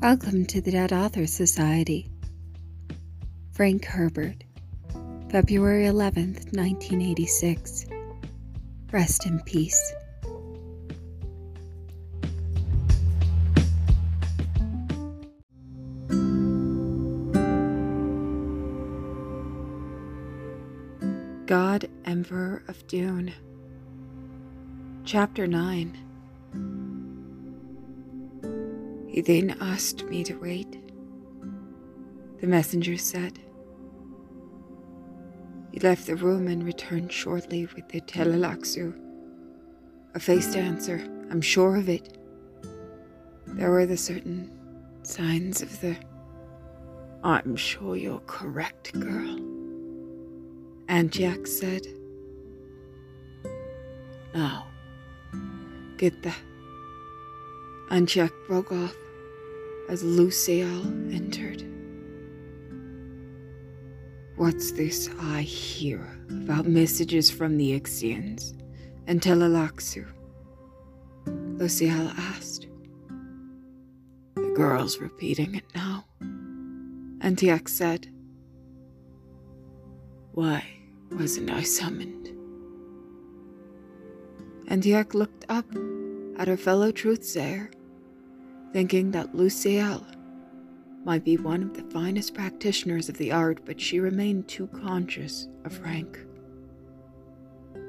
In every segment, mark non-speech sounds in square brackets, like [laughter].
Welcome to the Dead Authors Society. Frank Herbert, February 11th, 1986. Rest in peace. God, Emperor of Dune. Chapter 9 He then asked me to wait. The messenger said. He left the room and returned shortly with the Tleilaxu. A face dancer, I'm sure of it. There were the certain signs of the. I'm sure you're correct, girl. Anteac said. Now, get the. Anteac broke off as Luyseyal entered. What's this I hear about messages from the Ixians and Tleilaxu? Luyseyal asked. The girl's repeating it now. Anteac said, Why wasn't I summoned? Anteac looked up at her fellow truthsayer thinking that Luyseyal might be one of the finest practitioners of the art, but she remained too conscious of rank.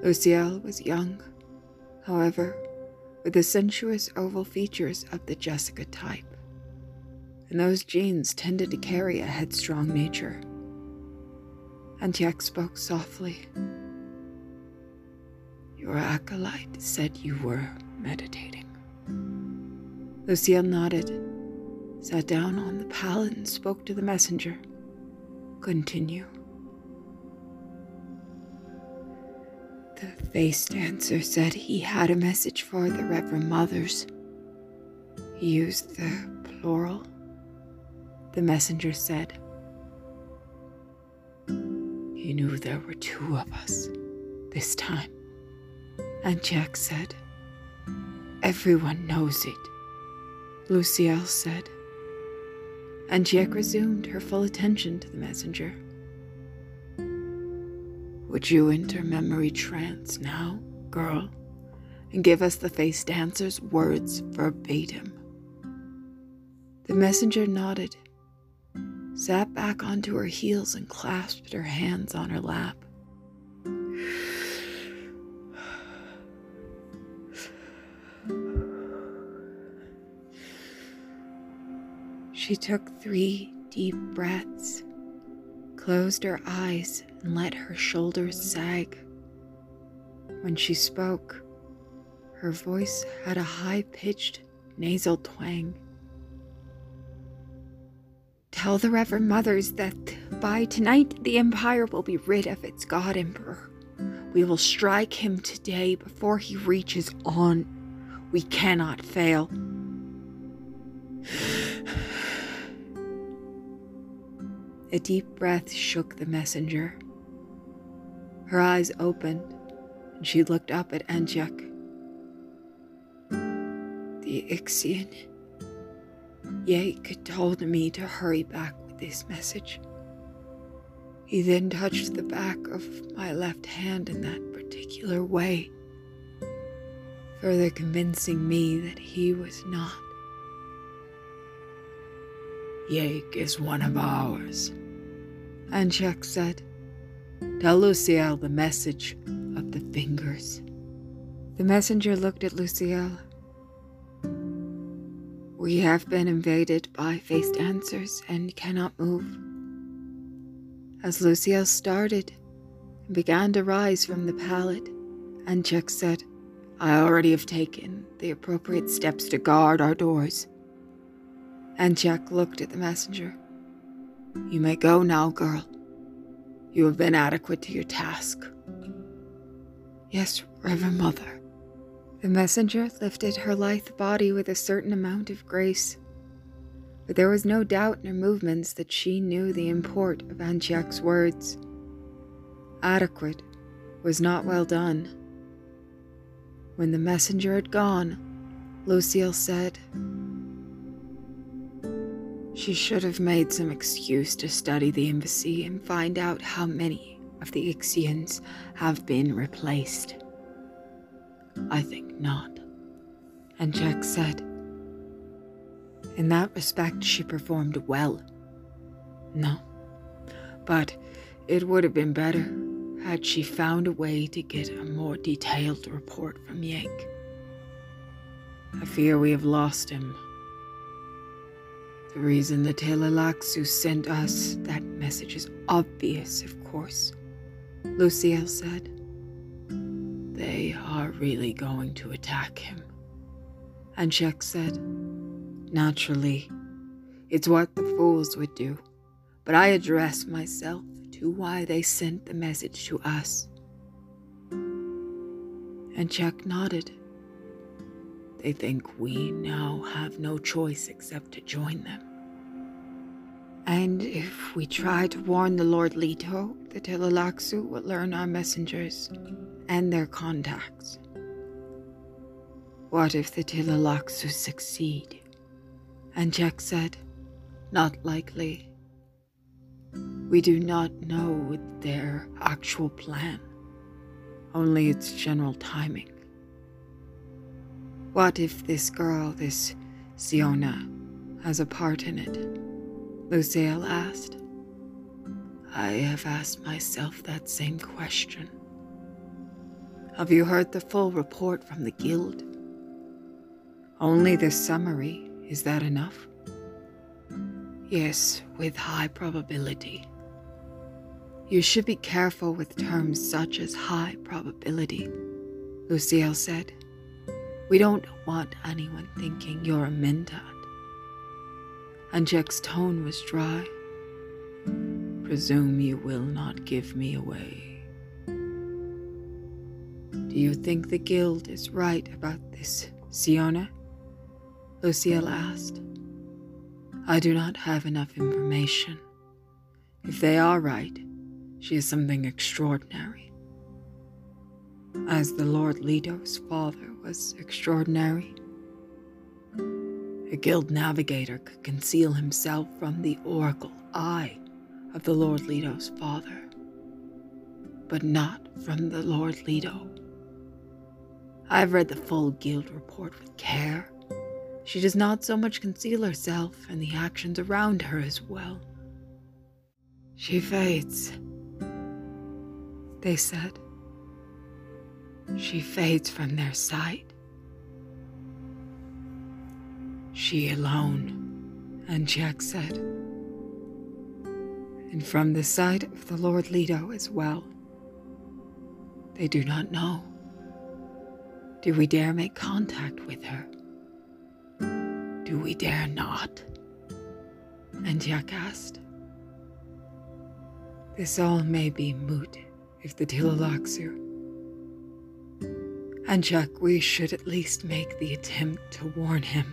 Luyseyal was young, however, with the sensuous oval features of the Jessica type, and those genes tended to carry a headstrong nature. Anteac spoke softly. Your acolyte said you were meditating. Luyseyal nodded, sat down on the pallet, and spoke to the messenger. Continue. The face dancer said he had a message for the Reverend Mothers. He used the plural. The messenger said, He knew there were two of us this time. Anteac said, Everyone knows it. Luyseyal said. Anteac resumed her full attention to the messenger. Would you enter memory trance now, girl, and give us the face dancer's words verbatim? The messenger nodded, sat back onto her heels, and clasped her hands on her lap. She took three deep breaths, closed her eyes, and let her shoulders sag. When she spoke, her voice had a high pitched nasal twang. Tell the Reverend Mothers that by tonight the Empire will be rid of its God Emperor. We will strike him today before he reaches Onn. We cannot fail. A deep breath shook the messenger. Her eyes opened, and she looked up at Anteac. The Ixian. Yiek told me to hurry back with this message. He then touched the back of my left hand in that particular way, further convincing me that he was not. Yiek is one of ours. Anteac said, Tell Luyseyal the message of the fingers. The messenger looked at Luyseyal. We have been invaded by face dancers and cannot move. As Luyseyal started and began to rise from the pallet, Anteac said, I already have taken the appropriate steps to guard our doors. Anteac looked at the messenger. You may go now, girl. You have been adequate to your task. Yes, Reverend Mother. The messenger lifted her lithe body with a certain amount of grace, but there was no doubt in her movements that she knew the import of Anteac's words. Adequate was not well done. When the messenger had gone, Luyseyal said, She should have made some excuse to study the embassy and find out how many of the Ixians have been replaced. I think not. Anteac said, In that respect, she performed well. No. But it would have been better had she found a way to get a more detailed report from Yiek. I fear we have lost him. The reason the Tleilaxu sent us that message is obvious, of course, Luyseyal said. They are really going to attack him. Anteac said, Naturally, it's what the fools would do, but I address myself to why they sent the message to us. Anteac nodded. They think we now have no choice except to join them. And if we try to warn the Lord Leto, the Tleilaxu will learn our messengers and their contacts. What if the Tleilaxu succeed? Anteac said, Not likely. We do not know their actual plan, only its general timing. What if this girl, this Siona, has a part in it? Luyseyal asked. I have asked myself that same question. Have you heard the full report from the Guild? Only the summary. Is that enough? Yes, with high probability. You should be careful with terms such as high probability, Luyseyal said. We don't want anyone thinking you're a Mentat. Anteac's tone was dry. Presume you will not give me away. Do you think the guild is right about this, Siona? Luyseyal asked. I do not have enough information. If they are right, she is something extraordinary as the Lord Leto's father was extraordinary. A guild navigator could conceal himself from the oracle eye of the Lord Leto's father, but not from the Lord Leto. I've read the full guild report with care. She does not so much conceal herself and the actions around her as well. She fades, they said. She fades from their sight. She alone, Anteac said. And from the sight of the Lord Leto as well. They do not know. Do we dare make contact with her? Do we dare not? Anteac asked. This all may be moot if the Tleilaxu and Jack, we should at least make the attempt to warn him.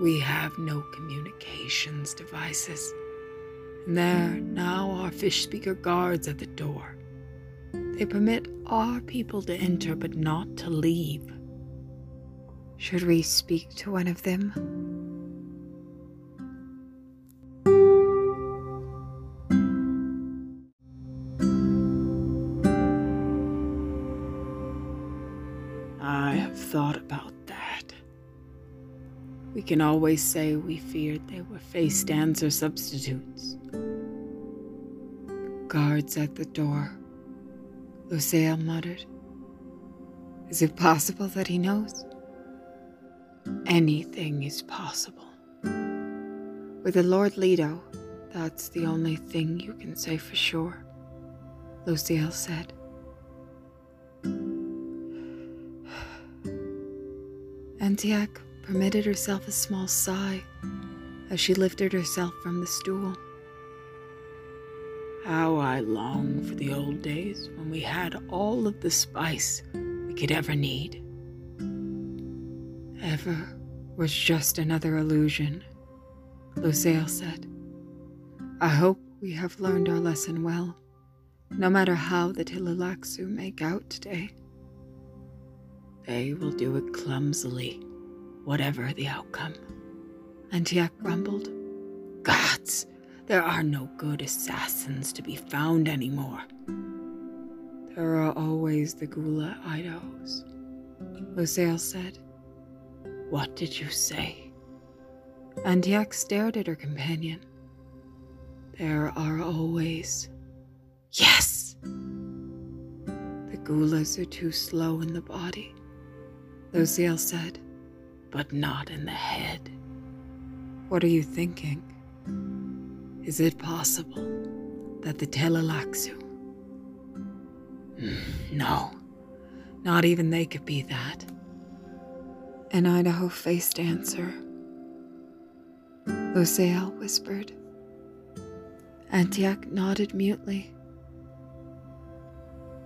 We have no communications devices. And there now are fish speaker guards at the door. They permit our people to enter but not to leave. Should we speak to one of them? Thought about that. We can always say we feared they were face dancer substitutes. Guards at the door, Luyseyal muttered. Is it possible that he knows? Anything is possible. With the Lord Leto, that's the only thing you can say for sure, Luyseyal said. Anteac permitted herself a small sigh as she lifted herself from the stool. How I long for the old days when we had all of the spice we could ever need. Ever was just another illusion, Luyseyal said. I hope we have learned our lesson well, no matter how the Tleilaxu make out today. They will do it clumsily, whatever the outcome. And grumbled. Gods, There are no good assassins to be found anymore. There are always the ghola Idahos, Luyseyal said. What did you say? Anteac stared at her companion. There are always. Yes! The gholas are too slow in the body, Luyseyal said. But not in the head. What are you thinking? Is it possible that the Tleilaxu Mm, no, not even they could be that. An Idaho face dancer. Luyseyal whispered. Anteac nodded mutely.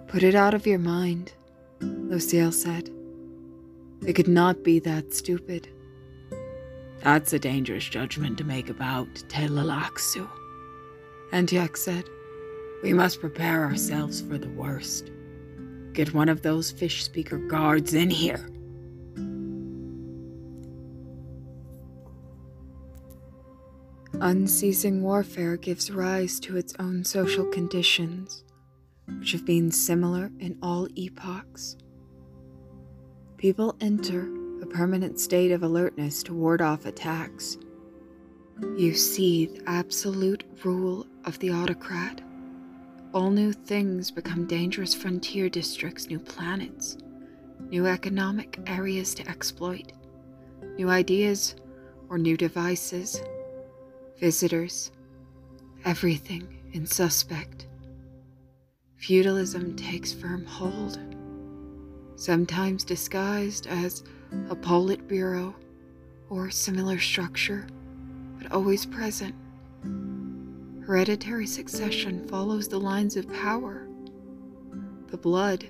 Put it out of your mind, Luyseyal said. They could not be that stupid. That's a dangerous judgment to make about Tleilaxu, Anteac said. We must prepare ourselves for the worst. Get one of those fish speaker guards in here. Unceasing warfare gives rise to its own social conditions, which have been similar in all epochs. People enter a permanent state of alertness to ward off attacks. You see the absolute rule of the autocrat. All new things become dangerous frontier districts, new planets, new economic areas to exploit, new ideas or new devices, visitors, everything in suspect. Feudalism takes firm hold, sometimes disguised as a Politburo or similar structure, but always present. Hereditary succession follows the lines of power. The blood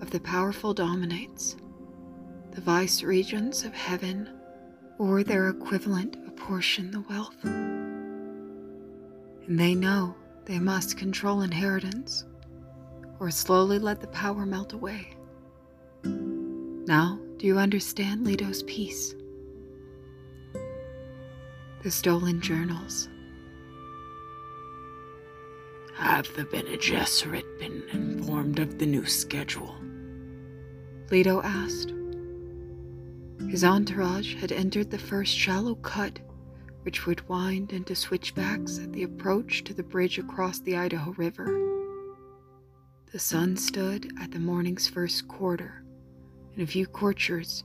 of the powerful dominates. The vice regents of heaven or their equivalent apportion the wealth. And they know they must control inheritance or slowly let the power melt away. Now, do you understand Leto's piece? The stolen journals. Have the Bene Gesserit been informed of the new schedule? Leto asked. His entourage had entered the first shallow cut, which would wind into switchbacks at the approach to the bridge across the Idaho River. The sun stood at the morning's first quarter, and a few courtiers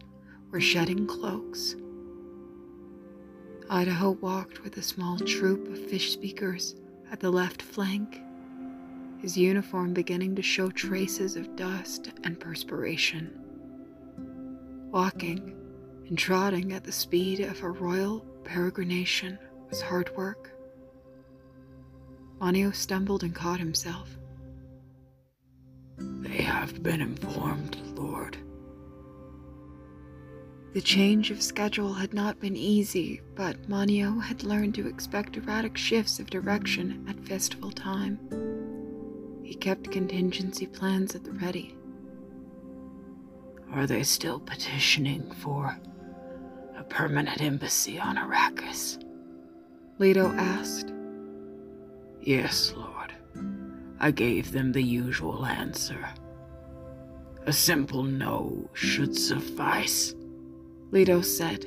were shedding cloaks. Idaho walked with a small troop of fish speakers at the left flank, his uniform beginning to show traces of dust and perspiration. Walking and trotting at the speed of a royal peregrination was hard work. Moneo stumbled and caught himself. They have been informed, Lord. The change of schedule had not been easy, but Moneo had learned to expect erratic shifts of direction at festival time. He kept contingency plans at the ready. Are they still petitioning for a permanent embassy on Arrakis? Leto asked. Yes, Lord. I gave them the usual answer. A simple no should suffice. Leto said.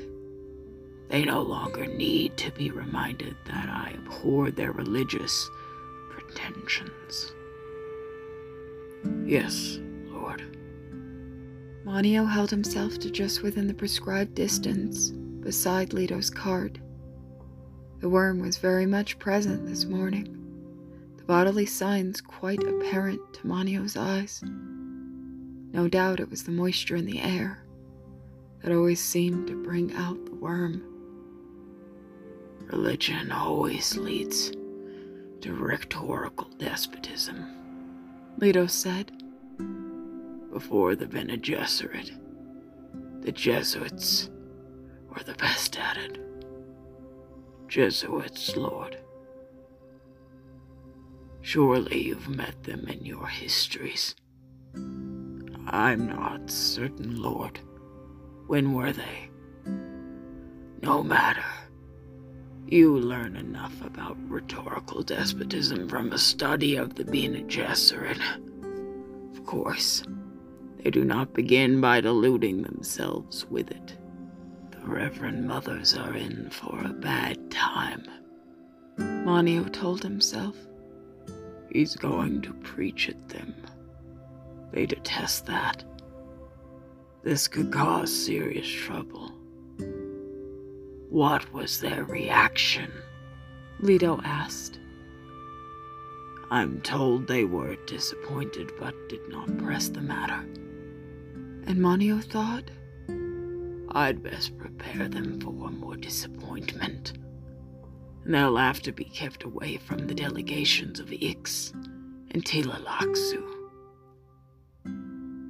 They no longer need to be reminded that I abhor their religious pretensions. Yes, Lord. Moneo held himself to just within the prescribed distance, beside Leto's cart. The worm was very much present this morning, the bodily signs quite apparent to Moneo's eyes. No doubt it was the moisture in the air that always seemed to bring out the worm. Religion always leads to rhetorical despotism, Leto said. Before the Bene Gesserit, the Jesuits were the best at it. Jesuits, Lord. Surely you've met them in your histories. I'm not certain, Lord. When were they? No matter. You learn enough about rhetorical despotism from a study of the Bene Gesserit. Of course, they do not begin by deluding themselves with it. The Reverend Mothers are in for a bad time. Moneo told himself. He's going to preach at them. They detest that. This could cause serious trouble. What was their reaction? Leto asked. I'm told they were disappointed but did not press the matter. And Moneo thought? I'd best prepare them for one more disappointment. They'll have to be kept away from the delegations of Ix and Tleilaxu.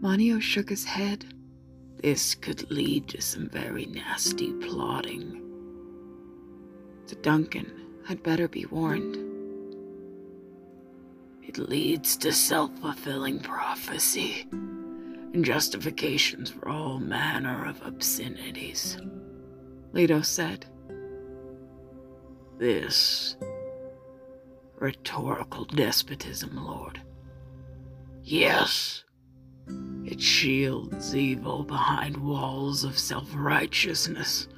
Moneo shook his head. This could lead to some very nasty plotting. The Duncan had better be warned. It leads to self fulfilling prophecy and justifications for all manner of obscenities. Leto said. This rhetorical despotism, Lord. Yes, it shields evil behind walls of self righteousness,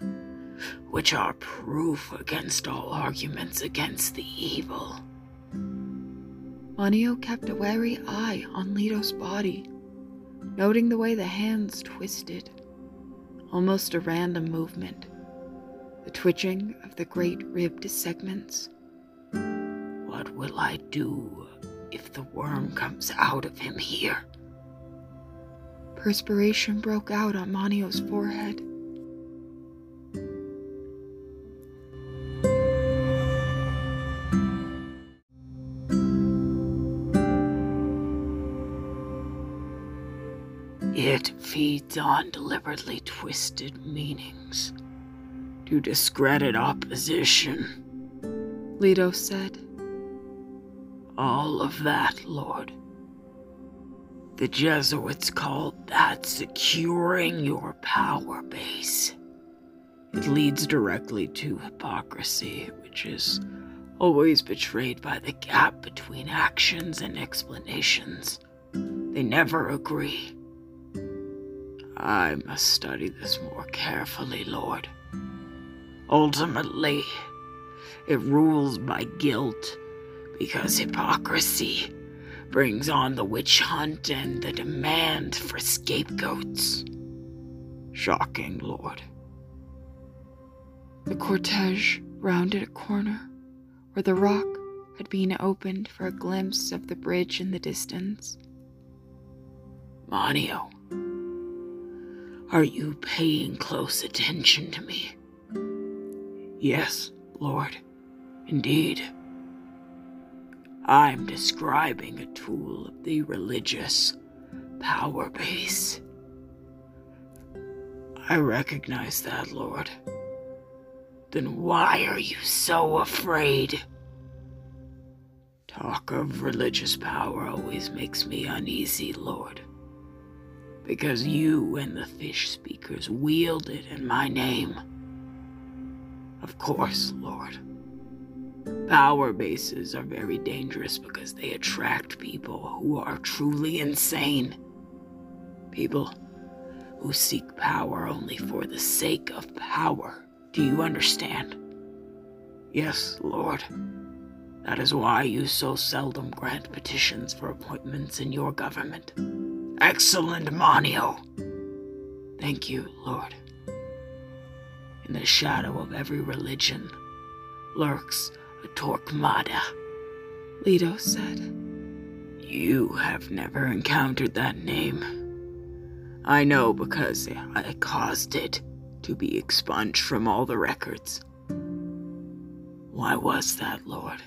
which are proof against all arguments against the evil. Moneo kept a wary eye on Leto's body, noting the way the hands twisted, almost a random movement, the twitching of the great ribbed segments. What will I do if the worm comes out of him here? Perspiration broke out on Moneo's forehead. It feeds on deliberately twisted meanings to discredit opposition. Leto said. All of that, Lord. The Jesuits called that securing your power base. It leads directly to hypocrisy, which is always betrayed by the gap between actions and explanations. They never agree. I must study this more carefully, Lord. Ultimately, it rules by guilt because hypocrisy brings on the witch hunt and the demand for scapegoats. Shocking, Lord. The cortege rounded a corner where the rock had been opened for a glimpse of the bridge in the distance. Moneo, are you paying close attention to me? Yes, Lord, indeed. I'm describing a tool of the religious power base. I recognize that, Lord. Then why are you so afraid? Talk of religious power always makes me uneasy, Lord because you and the fish speakers wield it in my name. Of course, Lord. Power bases are very dangerous because they attract people who are truly insane. People who seek power only for the sake of power. Do you understand? Yes, Lord. That is why you so seldom grant petitions for appointments in your government. Excellent, Moneo. Thank you, Lord. In the shadow of every religion lurks Torquemada. Leto said. You have never encountered that name. I know because I caused it to be expunged from all the records. Why was that, Lord?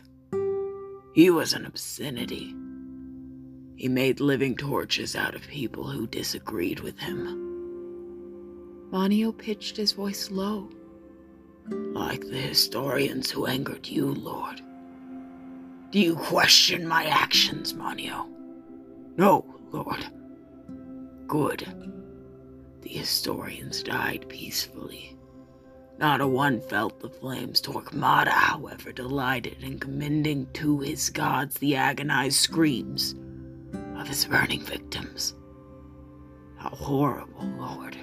He was an obscenity. He made living torches out of people who disagreed with him. Moneo pitched his voice low. Like the historians who angered you, Lord. Do you question my actions, Moneo? No, Lord. Good. The historians died peacefully. Not a one felt the flames. Torquemada, however, delighted in commending to his gods the agonized screams of his burning victims. How horrible, Lord.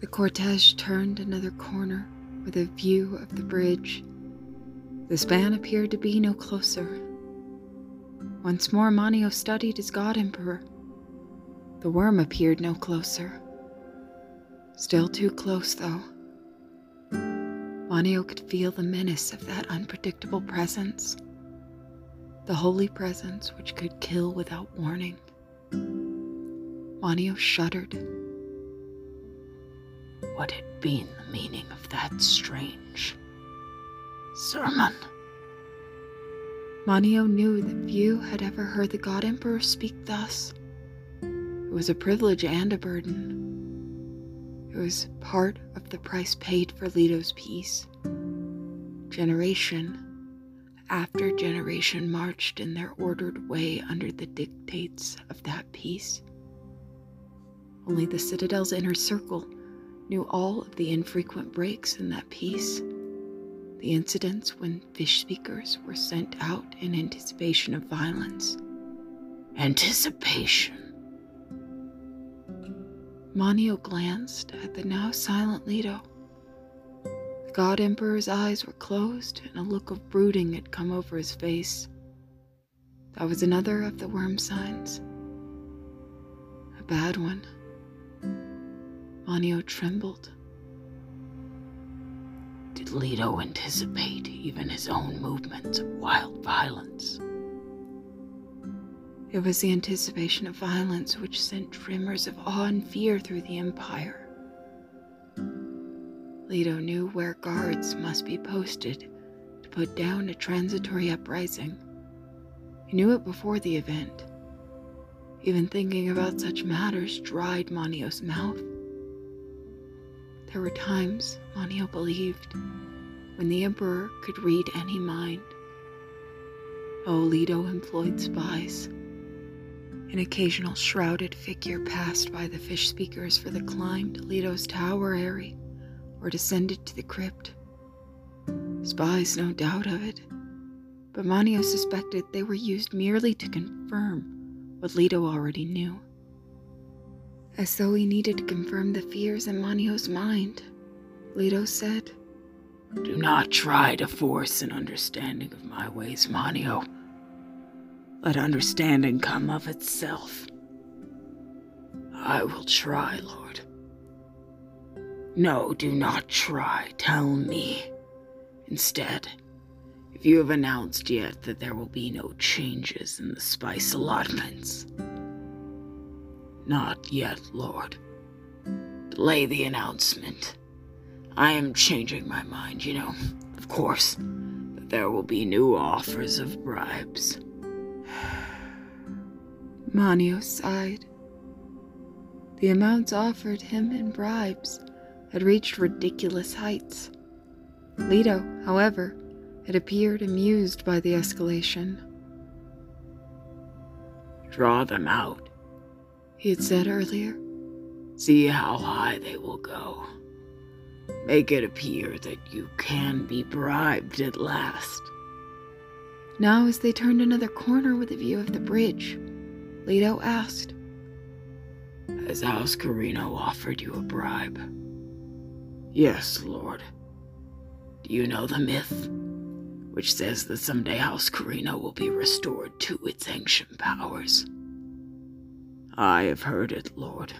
The cortege turned another corner with a view of the bridge. The span appeared to be no closer. Once more, Moneo studied his god emperor. The worm appeared no closer. Still too close, though. Moneo could feel the menace of that unpredictable presence. The holy presence which could kill without warning. Moneo shuddered. What had been the meaning of that strange sermon? Moneo knew that few had ever heard the God Emperor speak thus. It was a privilege and a burden. It was part of the price paid for Leto's peace. Generation after generation marched in their ordered way under the dictates of that peace. Only the Citadel's inner circle knew all of the infrequent breaks in that peace. The incidents when fish speakers were sent out in anticipation of violence. Anticipation. Moneo glanced at the now silent Leto. The God Emperor's eyes were closed, and a look of brooding had come over his face. That was another of the worm signs. A bad one. Moneo trembled. Did Leto anticipate even his own movements of wild violence? It was the anticipation of violence which sent tremors of awe and fear through the Empire. Leto knew where guards must be posted to put down a transitory uprising. He knew it before the event. Even thinking about such matters dried Moneo's mouth. There were times, Moneo believed, when the Emperor could read any mind. Oh, Leto employed spies. An occasional shrouded figure passed by the fish speakers for the climb to Leto's tower area or descended to the crypt. Spies, no doubt of it, but Moneo suspected they were used merely to confirm what Leto already knew as though he needed to confirm the fears in Moneo's mind. Leto said, Do not try to force an understanding of my ways, Moneo. Let understanding come of itself. I will try, Lord. No, do not try. Tell me. Instead, if you have announced yet that there will be no changes in the spice allotments, not yet, Lord. Delay the announcement. I am changing my mind, you know. Of course, that there will be new offers of bribes. [sighs] Moneo sighed. The amounts offered him in bribes had reached ridiculous heights. Leto, however, had appeared amused by the escalation. Draw them out, he had said earlier. See how high they will go. Make it appear that you can be bribed at last. Now, as they turned another corner with a view of the bridge, Leto asked, Has House Corrino offered you a bribe? Yes, Lord. Do you know the myth, which says that someday House Corrino will be restored to its ancient powers? I have heard it, Lord.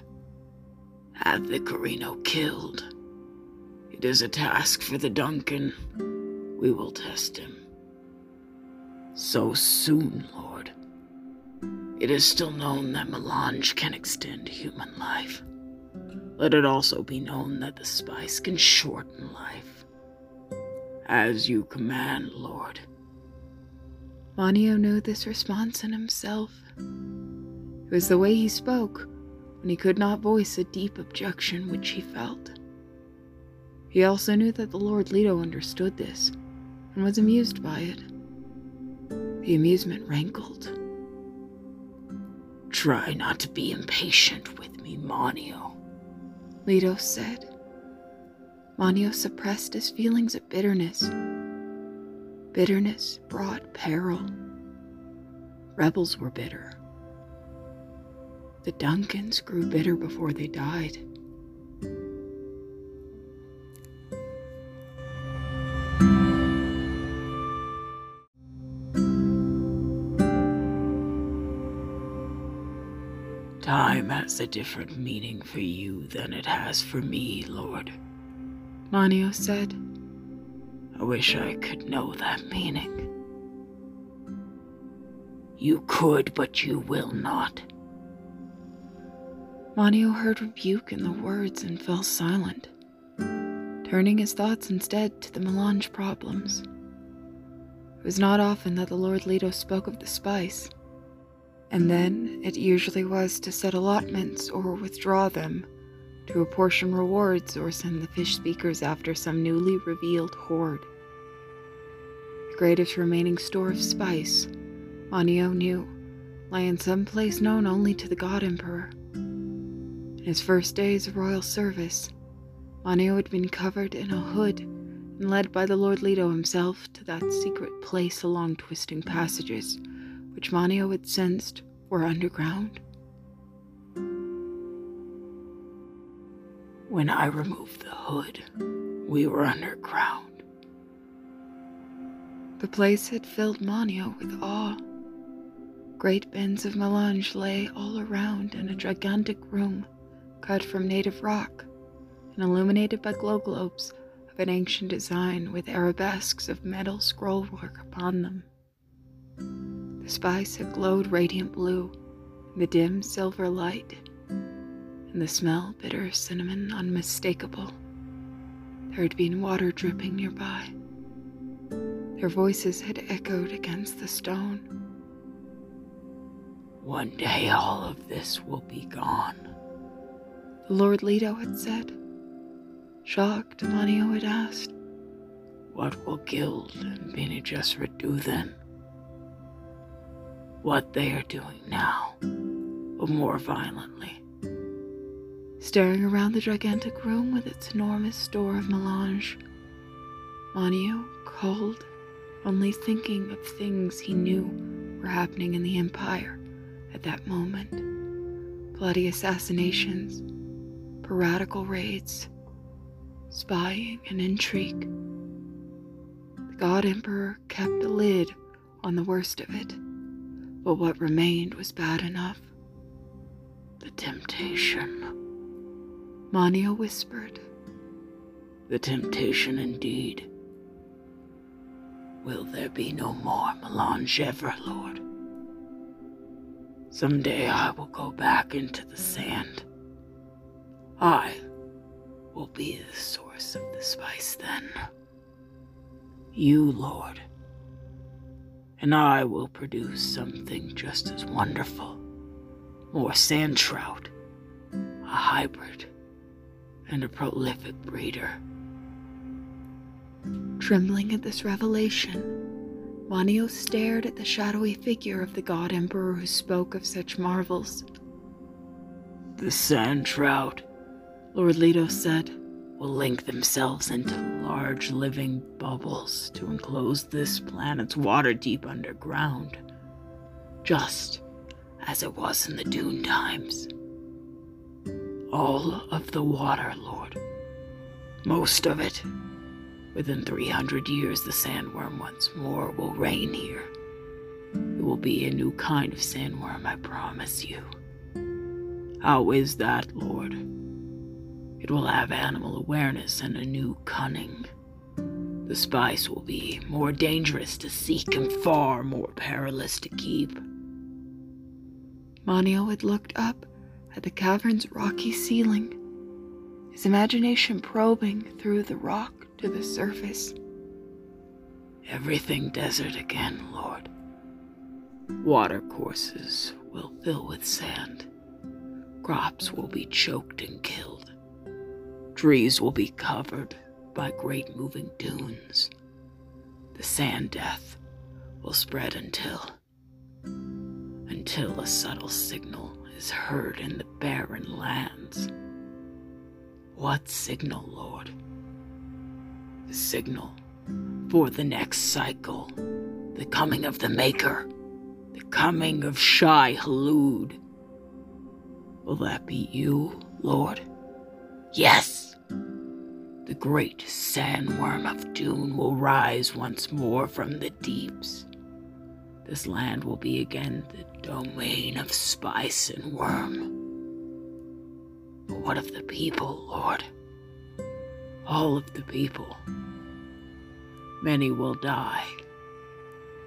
Have the Corrino killed. It is a task for the Duncan. We will test him. So soon, Lord. It is still known that melange can extend human life. Let it also be known that the spice can shorten life. As you command, Lord. Moneo knew this response in himself. It was the way he spoke when he could not voice a deep objection which he felt. He also knew that the Lord Leto understood this and was amused by it. The amusement rankled. Try not to be impatient with me, Moneo, Leto said. Moneo suppressed his feelings of bitterness. Bitterness brought peril. Rebels were bitter. The Duncans grew bitter before they died. Time has a different meaning for you than it has for me, Lord. Moneo said. I wish I could know that meaning. You could, but you will not. Moneo heard rebuke in the words and fell silent, turning his thoughts instead to the melange problems. It was not often that the Lord Leto spoke of the spice, and then it usually was to set allotments or withdraw them, to apportion rewards or send the fish speakers after some newly revealed hoard. The greatest remaining store of spice, Moneo knew, lay in some place known only to the God Emperor. His first days of royal service, Moneo had been covered in a hood and led by the Lord Leto himself to that secret place along twisting passages which Moneo had sensed were underground. When I removed the hood, we were underground. The place had filled Moneo with awe. Great bins of melange lay all around in a gigantic room cut from native rock and illuminated by glow globes of an ancient design with arabesques of metal scrollwork upon them. The spice had glowed radiant blue in the dim silver light, and the smell bitter cinnamon unmistakable. There had been water dripping nearby. Their voices had echoed against the stone. One day all of this will be gone. Lord Leto had said. Shocked, Moneo had asked. What will Guild and Bene Gesserit do then? What they are doing now, but more violently. Staring around the gigantic room with its enormous store of melange, Moneo, called, only thinking of things he knew were happening in the Empire at that moment bloody assassinations, piratical raids, spying, and intrigue. The God Emperor kept a lid on the worst of it, but what remained was bad enough. The temptation. Moneo whispered. The temptation indeed. Will there be no more melange ever, Lord? Someday I will go back into the sand. I will be the source of the spice then. You, Lord. And I will produce something just as wonderful. More sand trout, a hybrid, and a prolific breeder. Trembling at this revelation, Moneo stared at the shadowy figure of the god emperor who spoke of such marvels. The sand trout, Lord Leto said, will link themselves into large living bubbles to enclose this planet's water deep underground, just as it was in the Dune times. All of the water, Lord. Most of it. Within 300 years, the sandworm once more will reign here. It will be a new kind of sandworm, I promise you. How is that, Lord? It will have animal awareness and a new cunning. The spice will be more dangerous to seek and far more perilous to keep. Moneo had looked up at the cavern's rocky ceiling, his imagination probing through the rock to the surface. Everything desert again, Lord. Water courses will fill with sand. Crops will be choked and killed. Trees will be covered by great moving dunes. The sand death will spread until. until a subtle signal is heard in the barren lands. What signal, Lord? the signal for the next cycle, the coming of the Maker, the coming of Shai Hulud. Will that be you, Lord? Yes! Great sandworm of Dune will rise once more from the deeps. This land will be again the domain of spice and worm. But what of the people, Lord? All of the people. Many will die.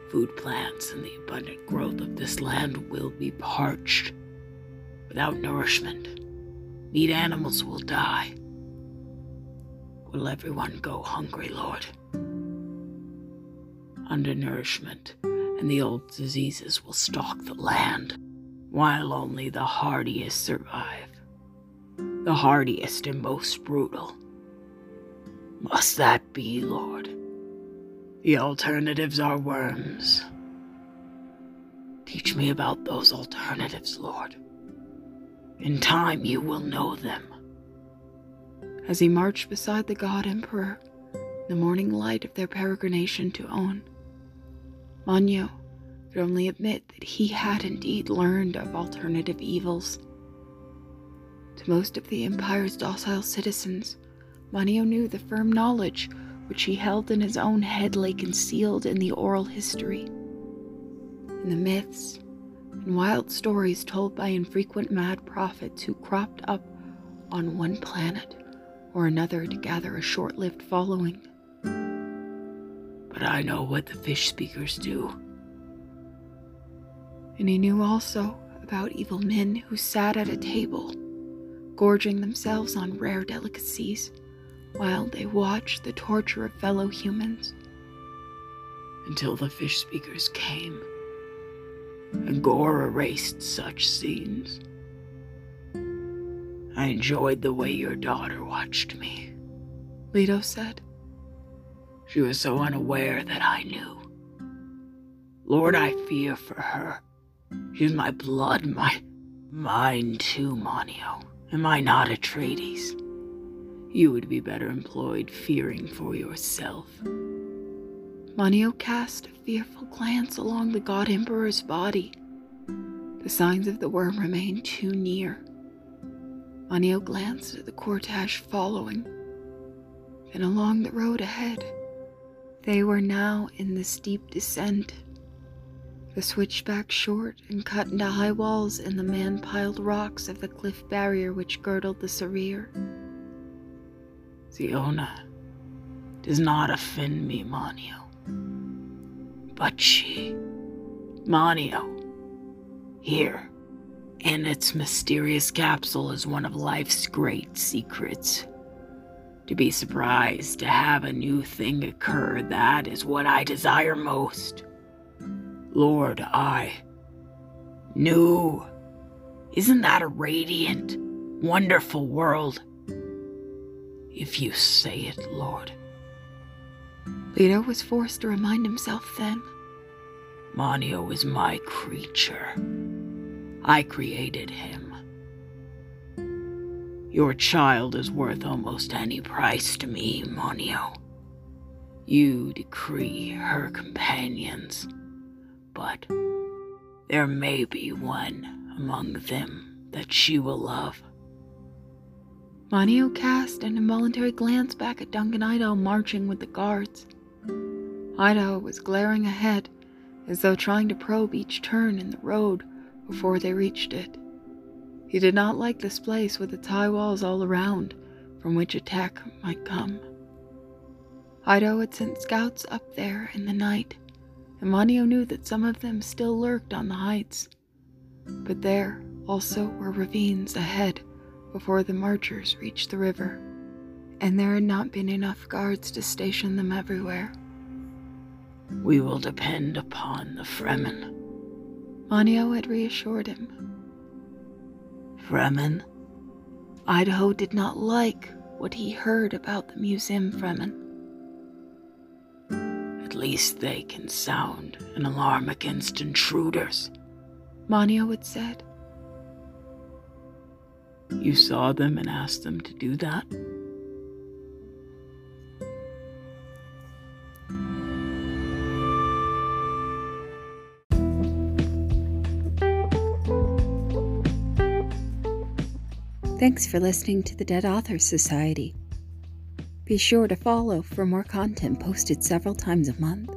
Food plants and the abundant growth of this land will be parched. Without nourishment, meat animals will die. Will everyone go hungry, Lord? Undernourishment and the old diseases will stalk the land, while only the hardiest survive. The hardiest and most brutal. Must that be, Lord? The alternatives are worms. Teach me about those alternatives, Lord. In time, you will know them. As he marched beside the God Emperor, in the morning light of their peregrination to Onn, Moneo could only admit that he had indeed learned of alternative evils. To most of the Empire's docile citizens, Moneo knew the firm knowledge which he held in his own head lay concealed in the oral history, in the myths and wild stories told by infrequent mad prophets who cropped up on one planet or another to gather a short lived following. But I know what the fish speakers do. And he knew also about evil men who sat at a table, gorging themselves on rare delicacies, while they watched the torture of fellow humans. Until the fish speakers came, and gore erased such scenes. I enjoyed the way your daughter watched me, Leto said. She was so unaware that I knew. Lord, I fear for her. She's my blood, my. mine too, Moneo. Am I not Atreides? You would be better employed fearing for yourself. Moneo cast a fearful glance along the God Emperor's body. The signs of the worm remained too near. Moneo glanced at the cortege following, then along the road ahead. They were now in the steep descent. The switchback short and cut into high walls in the man piled rocks of the cliff barrier which girdled the Sarir. Siona does not offend me, Moneo. But she, Moneo, here, in its mysterious capsule is one of life's great secrets. To be surprised to have a new thing occur, that is what I desire most. Lord, I. New. Isn't that a radiant, wonderful world? If you say it, Lord. Leto was forced to remind himself then. Moneo is my creature. I created him. Your child is worth almost any price to me, Moneo. You decree her companions, but there may be one among them that she will love. Moneo cast an involuntary glance back at Duncan Idaho marching with the guards. Idaho was glaring ahead, as though trying to probe each turn in the road before they reached it. He did not like this place with its high walls all around, from which attack might come. Idaho had sent scouts up there in the night, and Moneo knew that some of them still lurked on the heights. But there also were ravines ahead before the marchers reached the river, and there had not been enough guards to station them everywhere. We will depend upon the Fremen. Moneo had reassured him. Fremen? Idaho did not like what he heard about the museum Fremen. At least they can sound an alarm against intruders, Moneo had said. You saw them and asked them to do that? Thanks for listening to the Dead Authors Society. Be sure to follow for more content posted several times a month.